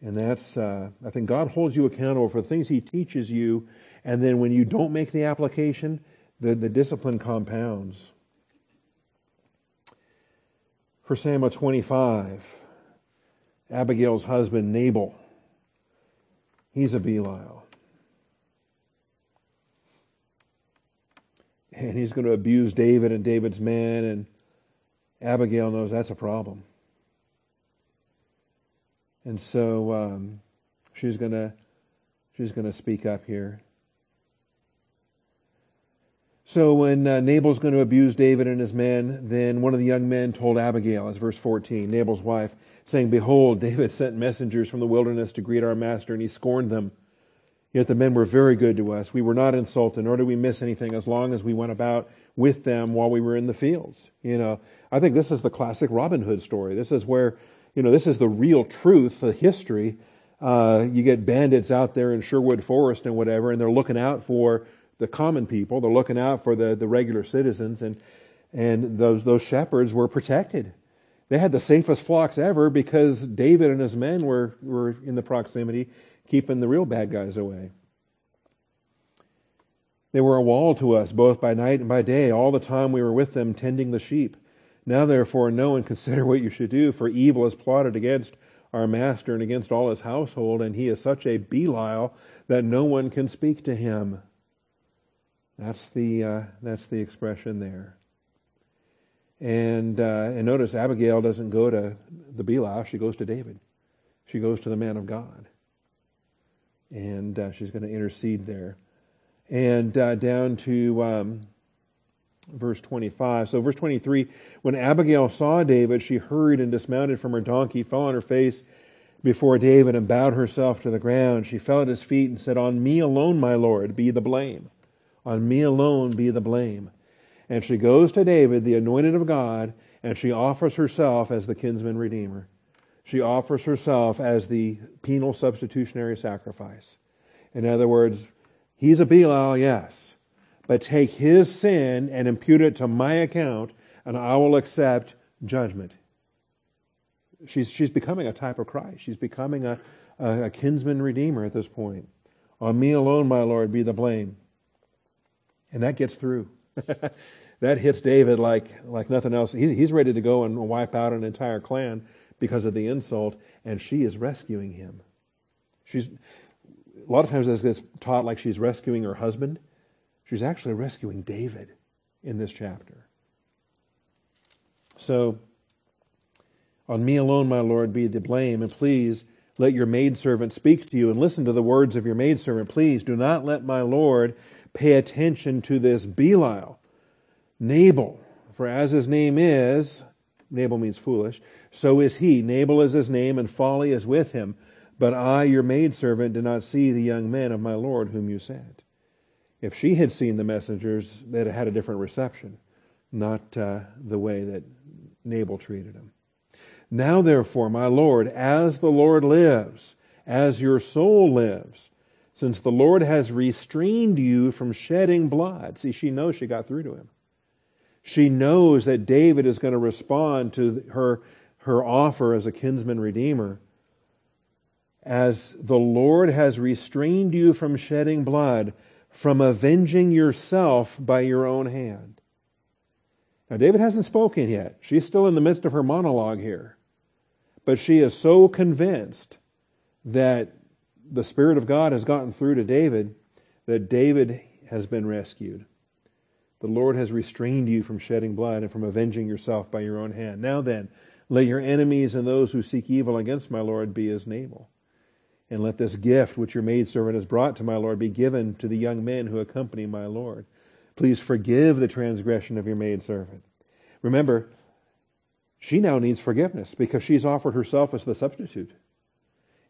And that's, uh, I think God holds you accountable for the things he teaches you, and then when you don't make the application, the, the discipline compounds. For Samuel 25, Abigail's husband, Nabal, He's a Belial. And he's going to abuse David and David's men, and Abigail knows that's a problem. And so um, she's going to she's going to speak up here. So when uh, Nabal's going to abuse David and his men, then one of the young men told Abigail, as verse 14, Nabal's wife, saying, Behold, David sent messengers from the wilderness to greet our master, and he scorned them. Yet the men were very good to us. We were not insulted, nor did we miss anything as long as we went about with them while we were in the fields. You know, I think this is the classic Robin Hood story. This is where, you know, this is the real truth, the history. Uh, you get bandits out there in Sherwood Forest and whatever, and they're looking out for the common people. They're looking out for the, the regular citizens, and and those those shepherds were protected. They had the safest flocks ever because David and his men were were in the proximity keeping the real bad guys away. They were a wall to us, both by night and by day, all the time we were with them tending the sheep. Now, therefore, know and (laughs) consider what you should do, for evil is plotted against our master and against all his household, and he is such a Belial that no one can speak to him. That's the, uh, that's the expression there. And, uh, and notice Abigail doesn't go to the Belial, she goes to David. She goes to the man of God and uh, she's going to intercede there. And uh, down to um, verse 25. So, verse 23 when Abigail saw David, she hurried and dismounted from her donkey, fell on her face before David, and bowed herself to the ground. She fell at his feet and said, On me alone, my Lord, be the blame. On me alone be the blame. And she goes to David, the anointed of God, and she offers herself as the kinsman redeemer. She offers herself as the penal substitutionary sacrifice. In other words, he's a Belial, yes, but take his sin and impute it to my account, and I will accept judgment. She's, she's becoming a type of Christ. She's becoming a, a, a kinsman redeemer at this point. On me alone, my Lord, be the blame. And that gets through. (laughs) that hits David like, like nothing else. He's, he's ready to go and wipe out an entire clan because of the insult, and she is rescuing him. She's a lot of times this gets taught like she's rescuing her husband. She's actually rescuing David in this chapter. So, on me alone, my Lord, be the blame, and please let your maidservant speak to you and listen to the words of your maidservant. Please do not let my Lord pay attention to this Belial, Nabal, for as his name is, Nabal means foolish, so is he. Nabal is his name, and folly is with him. But I, your maidservant, did not see the young men of my Lord whom you sent. If she had seen the messengers, they'd have had a different reception, not uh, the way that Nabal treated him. Now, therefore, my Lord, as the Lord lives, as your soul lives, since the Lord has restrained you from shedding blood. See, she knows she got through to him. She knows that David is going to respond to her, her offer as a kinsman redeemer. As the Lord has restrained you from shedding blood, from avenging yourself by your own hand. Now, David hasn't spoken yet. She's still in the midst of her monologue here. But she is so convinced that the Spirit of God has gotten through to David that David has been rescued. The Lord has restrained you from shedding blood and from avenging yourself by your own hand. Now then, let your enemies and those who seek evil against my Lord be as Nabal. And let this gift which your maidservant has brought to my Lord be given to the young men who accompany my Lord. Please forgive the transgression of your maidservant. Remember, she now needs forgiveness because she's offered herself as the substitute.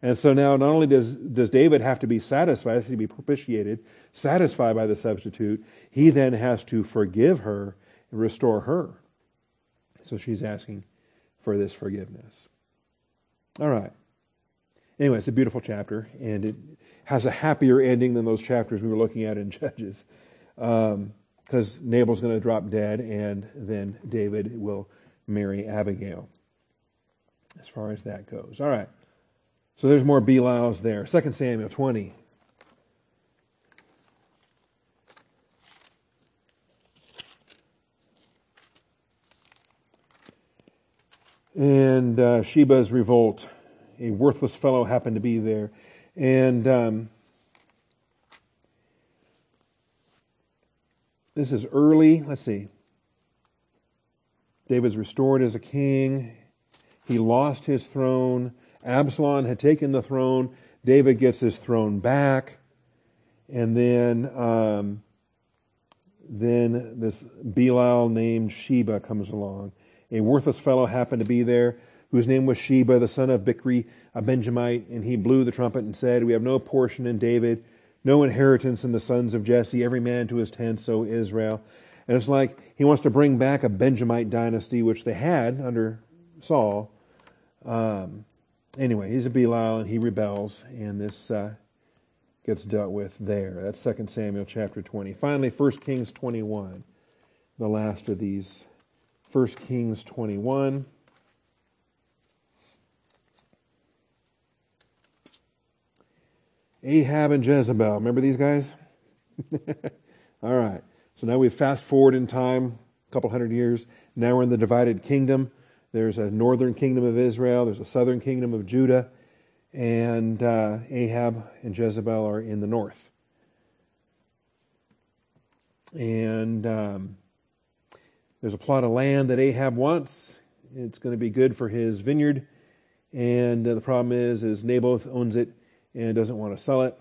And so now not only does, does David have to be satisfied, has to be propitiated, satisfied by the substitute, he then has to forgive her and restore her. So she's asking for this forgiveness. All right. Anyway, it's a beautiful chapter, and it has a happier ending than those chapters we were looking at in (laughs) Judges. Because um, Nabal's going to drop dead, and then David will marry Abigail, as far as that goes. All right. So there's more Belials there. 2 Samuel 20. And uh, Sheba's revolt. A worthless fellow happened to be there. And um, this is early. Let's see. David's restored as a king. He lost his throne. Absalom had taken the throne. David gets his throne back. And then, um, then this Belial named Sheba comes along. A worthless fellow happened to be there whose name was Sheba, the son of Bichri, a Benjamite, and he blew the trumpet and said, We have no portion in David no inheritance in the sons of Jesse, every man to his tent, so Israel. And it's like he wants to bring back a Benjamite dynasty, which they had under Saul. Um, anyway, he's a Belial and he rebels, and this uh, gets dealt with there. That's 2 Samuel chapter 20. Finally, 1 Kings 21, the last of these. 1 Kings 21. Ahab and Jezebel. Remember these guys? (laughs) All right. So now we fast forward in time, a couple hundred years. Now we're in the divided kingdom. There's a northern kingdom of Israel. There's a southern kingdom of Judah. And uh, Ahab and Jezebel are in the north. And um, there's a plot of land that Ahab wants. It's going to be good for his vineyard. And uh, the problem is, is Naboth owns it and doesn't want to sell it.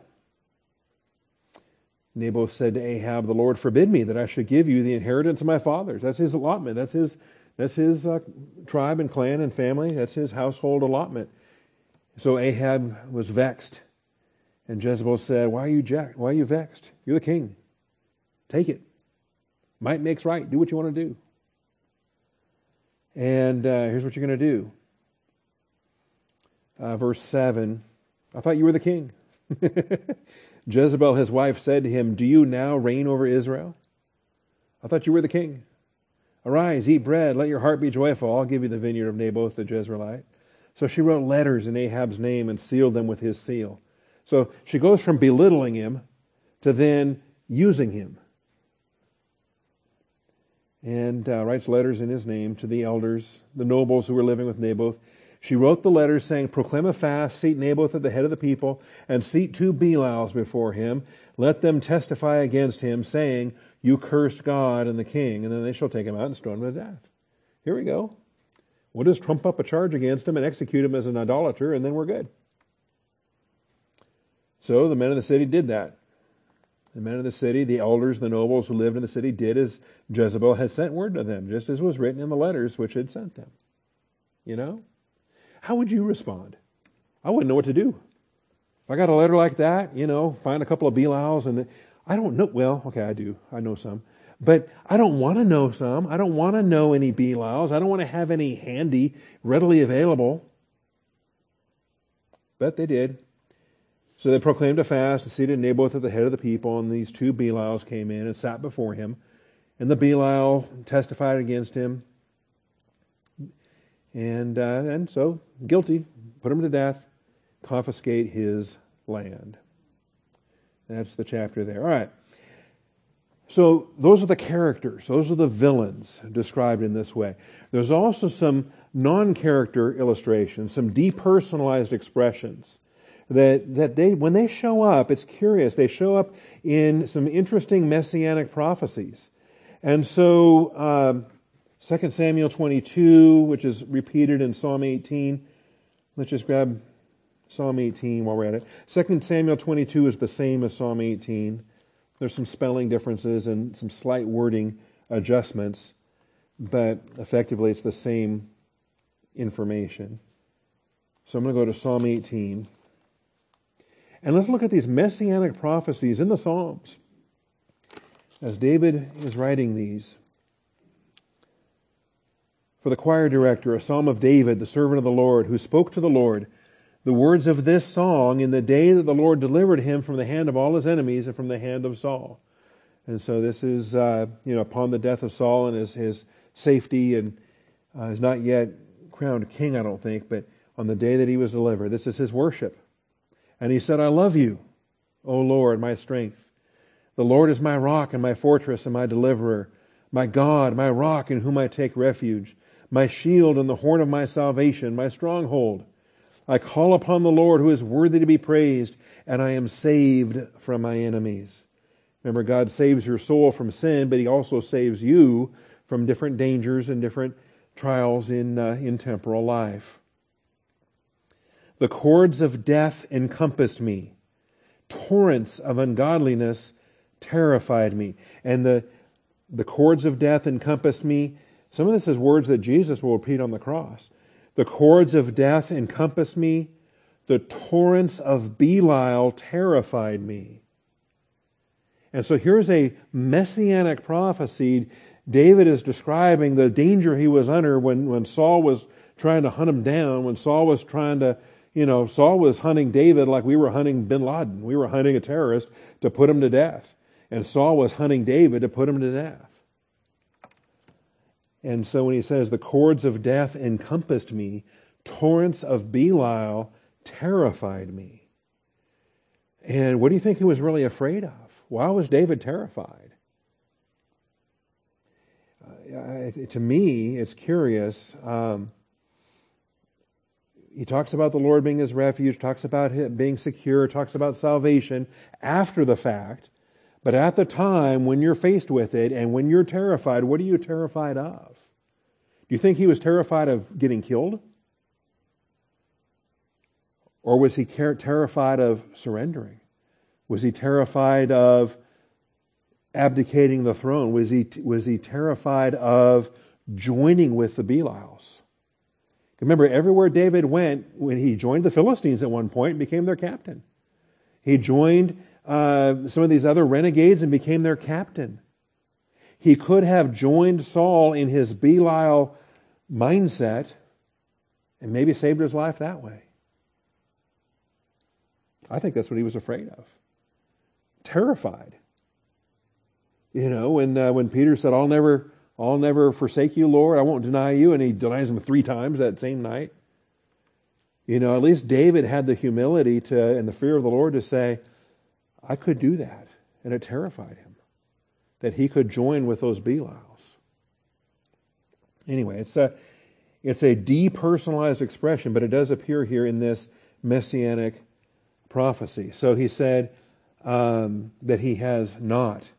Naboth said to Ahab, "The Lord forbid me that I should give you the inheritance of my fathers." That's his allotment. That's his. That's his uh, tribe and clan and family. That's his household allotment. So Ahab was vexed, and Jezebel said, "Why are you jack- Why are you vexed? You're the king. Take it. Might makes right. Do what you want to do." And uh, here's what you're going to do. Uh, verse seven. I thought you were the king. (laughs) Jezebel, his wife, said to him, Do you now reign over Israel? I thought you were the king. Arise, eat bread, let your heart be joyful. I'll give you the vineyard of Naboth the Jezreelite. So she wrote letters in Ahab's name and sealed them with his seal. So she goes from belittling him to then using him. And uh, writes letters in his name to the elders, the nobles who were living with Naboth. She wrote the letters saying, Proclaim a fast, seat Naboth at the head of the people, and seat two Belials before him. Let them testify against him, saying, You cursed God and the king, and then they shall take him out and stone him to death. Here we go. We'll just trump up a charge against him and execute him as an idolater, and then we're good. So the men of the city did that. The men of the city, the elders, the nobles who lived in the city, did as Jezebel had sent word to them, just as was written in the letters which had sent them. You know? How would you respond? I wouldn't know what to do. If I got a letter like that, you know, find a couple of Belials and I don't know. Well, okay, I do. I know some. But I don't want to know some. I don't want to know any Belials. I don't want to have any handy, readily available. But they did. So they proclaimed a fast and seated Naboth at the head of the people, and these two Belials came in and sat before him. And the Belial testified against him. And, uh, and so, guilty, put him to death, confiscate his land. That's the chapter there. All right. So, those are the characters, those are the villains described in this way. There's also some non character illustrations, some depersonalized expressions that, that they, when they show up, it's curious, they show up in some interesting messianic prophecies. And so, um, 2 Samuel 22, which is repeated in Psalm 18. Let's just grab Psalm 18 while we're at it. 2 Samuel 22 is the same as Psalm 18. There's some spelling differences and some slight wording adjustments, but effectively it's the same information. So I'm going to go to Psalm 18. And let's look at these messianic prophecies in the Psalms. As David is writing these, for the choir director, a psalm of David, the servant of the Lord, who spoke to the Lord the words of this song in the day that the Lord delivered him from the hand of all his enemies and from the hand of Saul. And so this is, uh, you know, upon the death of Saul and his, his safety, and uh, is not yet crowned king, I don't think, but on the day that he was delivered, this is his worship. And he said, I love you, O Lord, my strength. The Lord is my rock and my fortress and my deliverer, my God, my rock in whom I take refuge my shield and the horn of my salvation, my stronghold. I call upon the Lord who is worthy to be praised, and I am saved from my enemies. Remember, God saves your soul from sin, but He also saves you from different dangers and different trials in, uh, in temporal life. The cords of death encompassed me. Torrents of ungodliness terrified me. And the, the cords of death encompassed me some of this is words that Jesus will repeat on the cross. The cords of death encompassed me. The torrents of Belial terrified me. And so here's a messianic prophecy. David is describing the danger he was under when, when Saul was trying to hunt him down, when Saul was trying to, you know, Saul was hunting David like we were hunting bin Laden. We were hunting a terrorist to put him to death. And Saul was hunting David to put him to death. And so when he says, the cords of death encompassed me, torrents of Belial terrified me. And what do you think he was really afraid of? Why was David terrified? Uh, to me, it's curious. Um, he talks about the Lord being his refuge, talks about him being secure, talks about salvation after the fact. But at the time, when you're faced with it and when you're terrified, what are you terrified of? Do you think he was terrified of getting killed? Or was he terrified of surrendering? Was he terrified of abdicating the throne? Was he, was he terrified of joining with the Belials? Remember, everywhere David went, when he joined the Philistines at one point, became their captain. He joined uh, some of these other renegades and became their captain. He could have joined Saul in his Belial mindset and maybe saved his life that way. I think that's what he was afraid of. Terrified. You know, when uh, when Peter said, "I'll never, I'll never forsake you, Lord. I won't deny you," and he denies him three times that same night. You know, at least David had the humility to and the fear of the Lord to say, I could do that. And it terrified him that he could join with those Belials. Anyway, it's a, it's a depersonalized expression, but it does appear here in this messianic prophecy. So he said um, that he has not,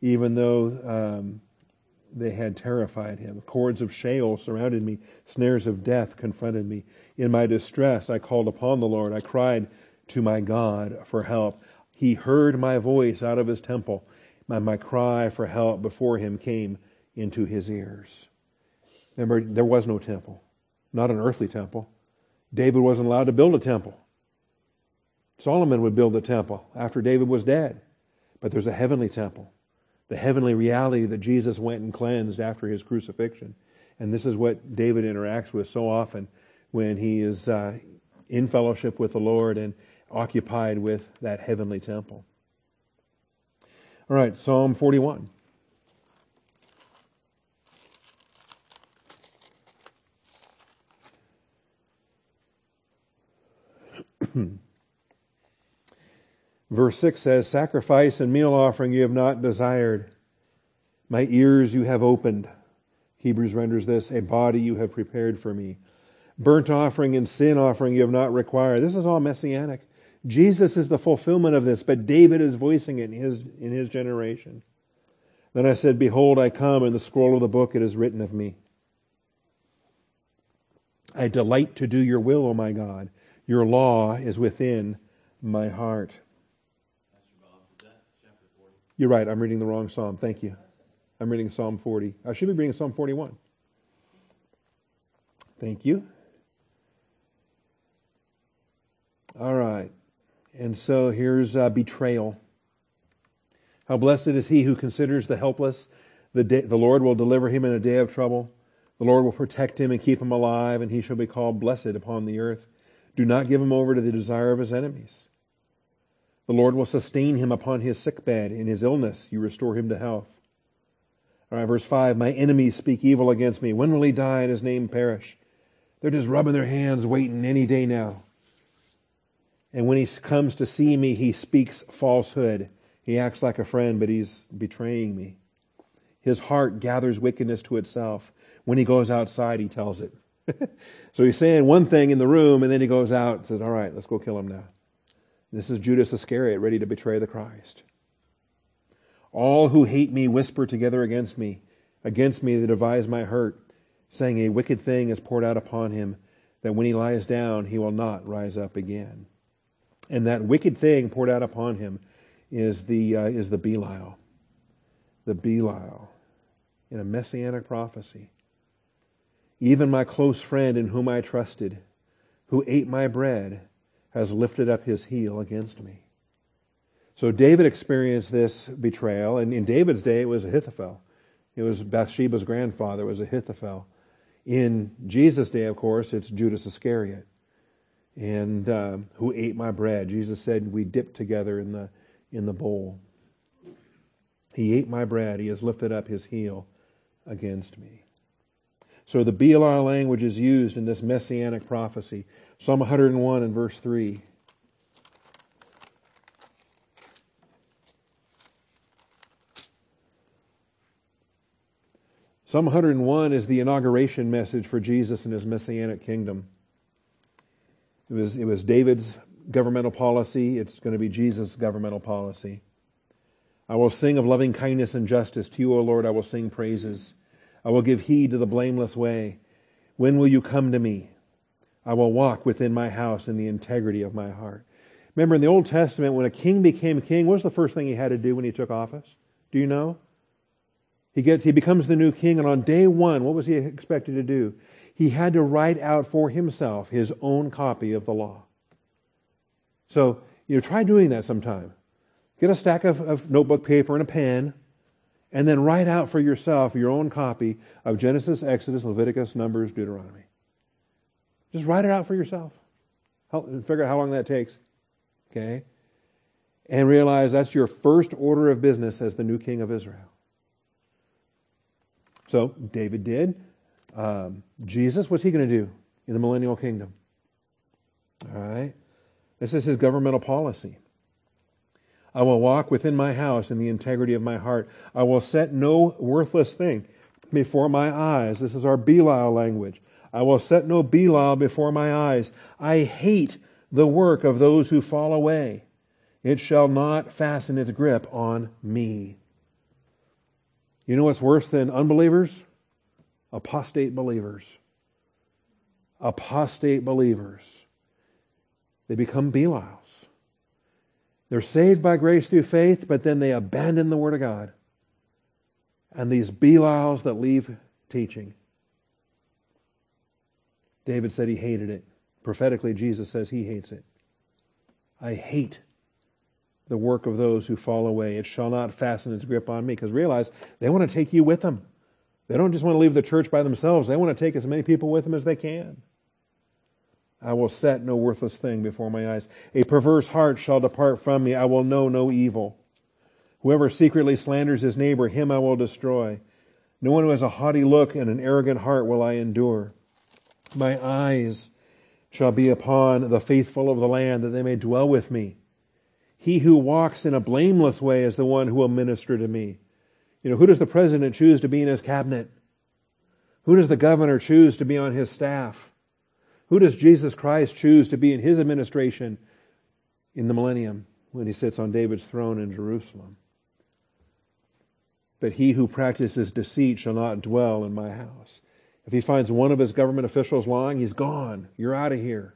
even though um, they had terrified him. Cords of Sheol surrounded me, snares of death confronted me. In my distress, I called upon the Lord. I cried to my God for help. He heard my voice out of his temple. and my cry for help before him came into his ears. Remember, there was no temple, not an earthly temple. David wasn't allowed to build a temple. Solomon would build the temple after David was dead. But there's a heavenly temple, the heavenly reality that Jesus went and cleansed after his crucifixion. And this is what David interacts with so often when he is uh, in fellowship with the Lord and occupied with that heavenly temple. All right, Psalm 41. (clears throat) Verse 6 says, Sacrifice and meal offering you have not desired. My ears you have opened. Hebrews renders this, a body you have prepared for me. Burnt offering and sin offering you have not required. This is all messianic. Jesus is the fulfillment of this, but David is voicing it in his, in his generation. Then I said, Behold, I come, in the scroll of the book it is written of me. I delight to do your will, O my God. Your law is within my heart. You're right, I'm reading the wrong psalm. Thank you. I'm reading Psalm 40. I should be reading Psalm 41. Thank you. All right. And so here's uh, betrayal. How blessed is he who considers the helpless. The, day, the Lord will deliver him in a day of trouble. The Lord will protect him and keep him alive, and he shall be called blessed upon the earth. Do not give him over to the desire of his enemies. The Lord will sustain him upon his sick bed. In his illness, you restore him to health. All right, verse 5 My enemies speak evil against me. When will he die and his name perish? They're just rubbing their hands, waiting any day now. And when he comes to see me, he speaks falsehood. He acts like a friend, but he's betraying me. His heart gathers wickedness to itself. When he goes outside, he tells it. (laughs) so he's saying one thing in the room, and then he goes out and says, All right, let's go kill him now. This is Judas Iscariot ready to betray the Christ. All who hate me whisper together against me. Against me they devise my hurt, saying, A wicked thing is poured out upon him, that when he lies down, he will not rise up again. And that wicked thing poured out upon him is the, uh, is the Belial. The Belial in a messianic prophecy. Even my close friend in whom I trusted, who ate my bread, has lifted up his heel against me. So David experienced this betrayal, and in David's day it was Ahithophel. It was Bathsheba's grandfather, it was Ahithophel. In Jesus' day, of course, it's Judas Iscariot, and um, who ate my bread. Jesus said we dipped together in the in the bowl. He ate my bread. He has lifted up his heel against me. So the Belial language is used in this messianic prophecy. Psalm 101 and verse 3. Psalm 101 is the inauguration message for Jesus and his messianic kingdom. It was, it was David's governmental policy. It's going to be Jesus' governmental policy. I will sing of loving kindness and justice. To you, O Lord, I will sing praises. I will give heed to the blameless way. When will you come to me? I will walk within my house in the integrity of my heart. Remember in the Old Testament, when a king became king, what was the first thing he had to do when he took office? Do you know? He gets, he becomes the new king, and on day one, what was he expected to do? He had to write out for himself his own copy of the law. So, you know, try doing that sometime. Get a stack of, of notebook paper and a pen, and then write out for yourself your own copy of Genesis, Exodus, Leviticus, Numbers, Deuteronomy. Just write it out for yourself. Help, figure out how long that takes. Okay? And realize that's your first order of business as the new king of Israel. So, David did. Um, Jesus, what's he going to do in the millennial kingdom? All right? This is his governmental policy. I will walk within my house in the integrity of my heart. I will set no worthless thing before my eyes. This is our Belial language. I will set no Belial before my eyes. I hate the work of those who fall away. It shall not fasten its grip on me. You know what's worse than unbelievers? Apostate believers. Apostate believers. They become Belials. They're saved by grace through faith, but then they abandon the Word of God. And these Belials that leave teaching. David said he hated it. Prophetically, Jesus says he hates it. I hate the work of those who fall away. It shall not fasten its grip on me. Because realize, they want to take you with them. They don't just want to leave the church by themselves, they want to take as many people with them as they can. I will set no worthless thing before my eyes. A perverse heart shall depart from me. I will know no evil. Whoever secretly slanders his neighbor, him I will destroy. No one who has a haughty look and an arrogant heart will I endure. My eyes shall be upon the faithful of the land, that they may dwell with me. He who walks in a blameless way is the one who will minister to me. You know, who does the president choose to be in his cabinet? Who does the governor choose to be on his staff? Who does Jesus Christ choose to be in his administration in the millennium when he sits on David's throne in Jerusalem? But he who practices deceit shall not dwell in my house. If he finds one of his government officials lying, he's gone. You're out of here.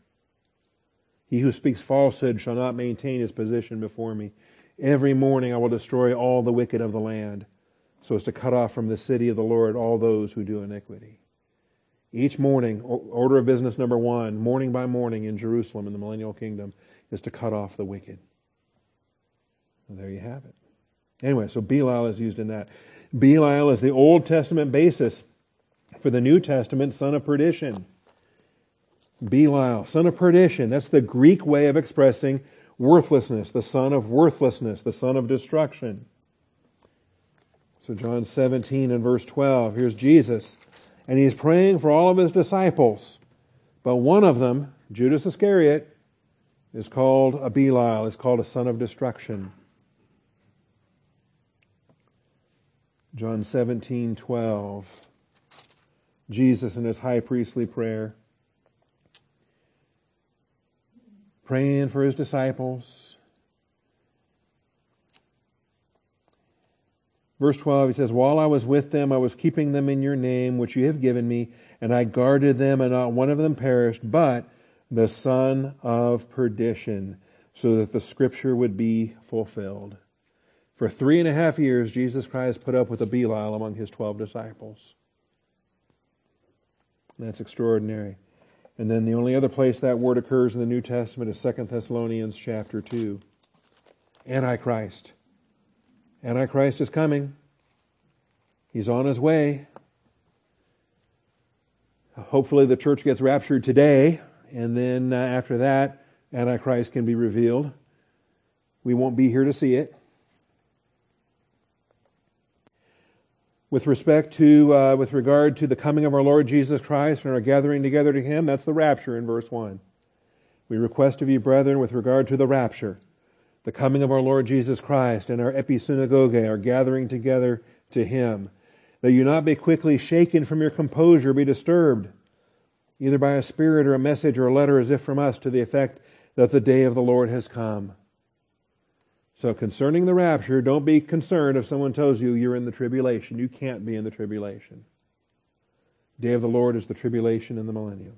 He who speaks falsehood shall not maintain his position before me. Every morning I will destroy all the wicked of the land, so as to cut off from the city of the Lord all those who do iniquity. Each morning, order of business number one, morning by morning in Jerusalem in the millennial kingdom, is to cut off the wicked. And there you have it. Anyway, so Belial is used in that. Belial is the Old Testament basis for the New Testament, son of perdition. Belial, son of perdition. That's the Greek way of expressing worthlessness, the son of worthlessness, the son of destruction. So, John 17 and verse 12, here's Jesus and he's praying for all of his disciples. But one of them, Judas Iscariot, is called a Belial, is called a son of destruction. John 17, 12. Jesus in his high priestly prayer, praying for his disciples, Verse 12, he says, While I was with them, I was keeping them in your name, which you have given me, and I guarded them, and not one of them perished, but the son of perdition, so that the scripture would be fulfilled. For three and a half years, Jesus Christ put up with a Belial among his twelve disciples. That's extraordinary. And then the only other place that word occurs in the New Testament is 2 Thessalonians chapter 2. Antichrist. Antichrist is coming. He's on his way. Hopefully, the church gets raptured today, and then uh, after that, Antichrist can be revealed. We won't be here to see it. With respect to, uh, with regard to the coming of our Lord Jesus Christ and our gathering together to Him, that's the rapture in verse 1. We request of you, brethren, with regard to the rapture, the coming of our Lord Jesus Christ and our episynagoge, our gathering together to Him, that you not be quickly shaken from your composure, be disturbed, either by a spirit or a message or a letter as if from us to the effect that the day of the Lord has come. So concerning the rapture, don't be concerned if someone tells you you're in the tribulation. You can't be in the tribulation. Day of the Lord is the tribulation and the millennium.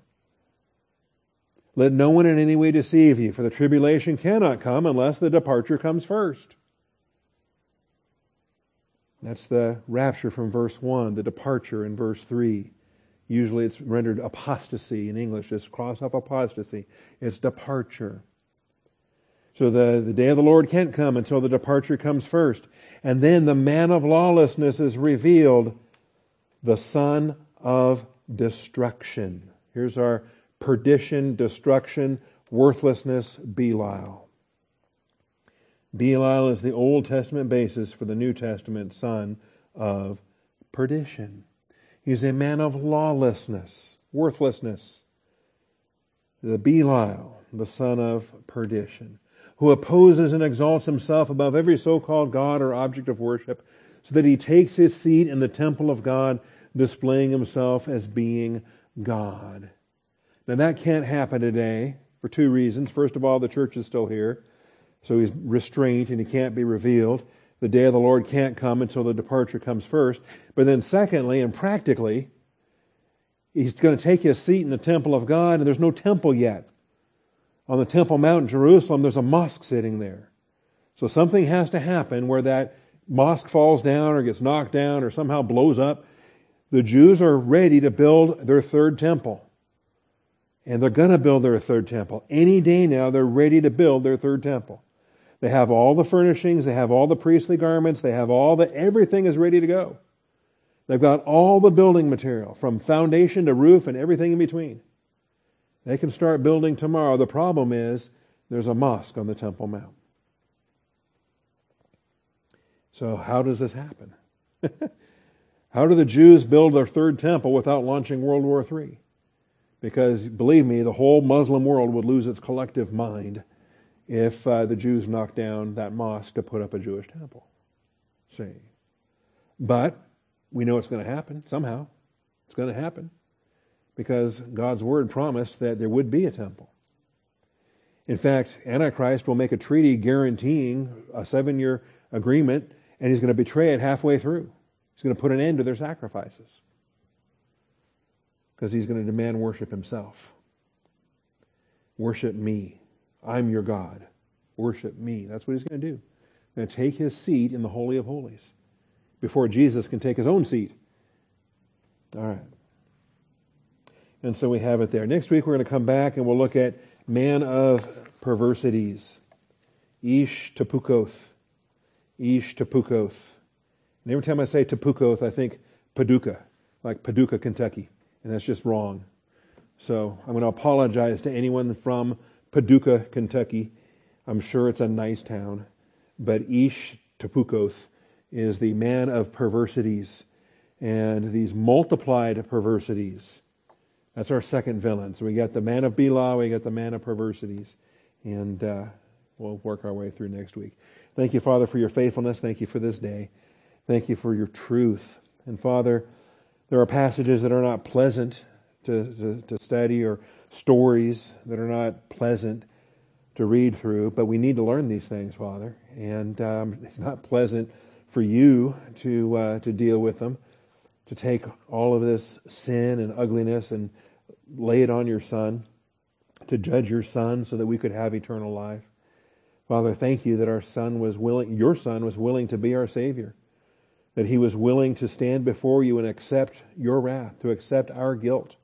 Let no one in any way deceive you, for the tribulation cannot come unless the departure comes first. That's the rapture from verse 1, the departure in verse 3. Usually it's rendered apostasy in English. Just cross off apostasy. It's departure. So the, the day of the Lord can't come until the departure comes first. And then the man of lawlessness is revealed, the son of destruction. Here's our perdition, destruction, worthlessness, Belial. Belial is the Old Testament basis for the New Testament son of perdition. He's a man of lawlessness, worthlessness. The Belial, the son of perdition who opposes and exalts himself above every so called God or object of worship, so that he takes his seat in the temple of God, displaying himself as being God. Now, that can't happen today for two reasons. First of all, the church is still here, so he's restrained and he can't be revealed. The day of the Lord can't come until the departure comes first. But then, secondly, and practically, he's going to take his seat in the temple of God, and there's no temple yet on the Temple Mount in Jerusalem, there's a mosque sitting there. So something has to happen where that mosque falls down or gets knocked down or somehow blows up. The Jews are ready to build their third temple. And they're going to build their third temple. Any day now, they're ready to build their third temple. They have all the furnishings, they have all the priestly garments, they have all the, everything is ready to go. They've got all the building material, from foundation to roof and everything in between. They can start building tomorrow. The problem is there's a mosque on the Temple Mount. So, how does this happen? (laughs) how do the Jews build their third temple without launching World War III? Because, believe me, the whole Muslim world would lose its collective mind if uh, the Jews knocked down that mosque to put up a Jewish temple. See? But we know it's going to happen somehow. It's going to happen because God's word promised that there would be a temple. In fact, Antichrist will make a treaty guaranteeing a seven year agreement, and he's going to betray it halfway through. He's going to put an end to their sacrifices because he's going to demand worship himself. Worship me. I'm your God. Worship me. That's what he's going to do. He's going to take his seat in the Holy of Holies before Jesus can take his own seat. All right. And so we have it there. Next week we're going to come back and we'll look at man of perversities. Ish Tapukoth. Ish Tapukoth. And every time I say Tapukoth, I think Paducah, like Paducah, Kentucky. And that's just wrong. So I'm going to apologize to anyone from Paducah, Kentucky. I'm sure it's a nice town. But Ish Tapukoth is the man of perversities and these multiplied perversities that's our second villain. So we got the man of Belial, we got the man of perversities, and uh, we'll work our way through next week. Thank you, Father, for your faithfulness. Thank you for this day. Thank you for your truth. And Father, there are passages that are not pleasant to, to, to study or stories that are not pleasant to read through, but we need to learn these things, Father. And um, it's not pleasant for you to uh, to deal with them to take all of this sin and ugliness and lay it on your son, to judge your son so that we could have eternal life. Father, thank you that our son was willing, your son was willing to be our Savior, that he was willing to stand before you and accept your wrath, to accept our guilt,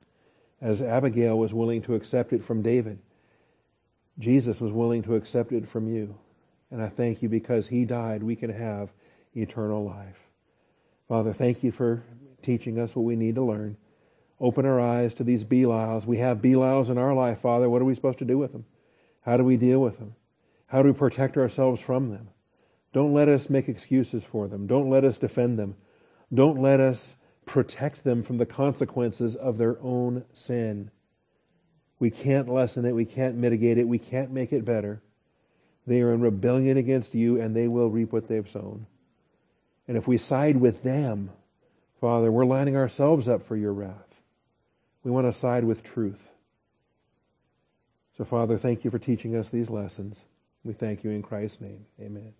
as Abigail was willing to accept it from David. Jesus was willing to accept it from you. And I thank you because he died, we can have eternal life. Father, thank you for teaching us what we need to learn. Open our eyes to these Belials. We have Belials in our life, Father. What are we supposed to do with them? How do we deal with them? How do we protect ourselves from them? Don't let us make excuses for them. Don't let us defend them. Don't let us protect them from the consequences of their own sin. We can't lessen it. We can't mitigate it. We can't make it better. They are in rebellion against you and they will reap what they've sown. And if we side with them, Father, we're lining ourselves up for your wrath. We want to side with truth. So, Father, thank you for teaching us these lessons. We thank you in Christ's name. Amen.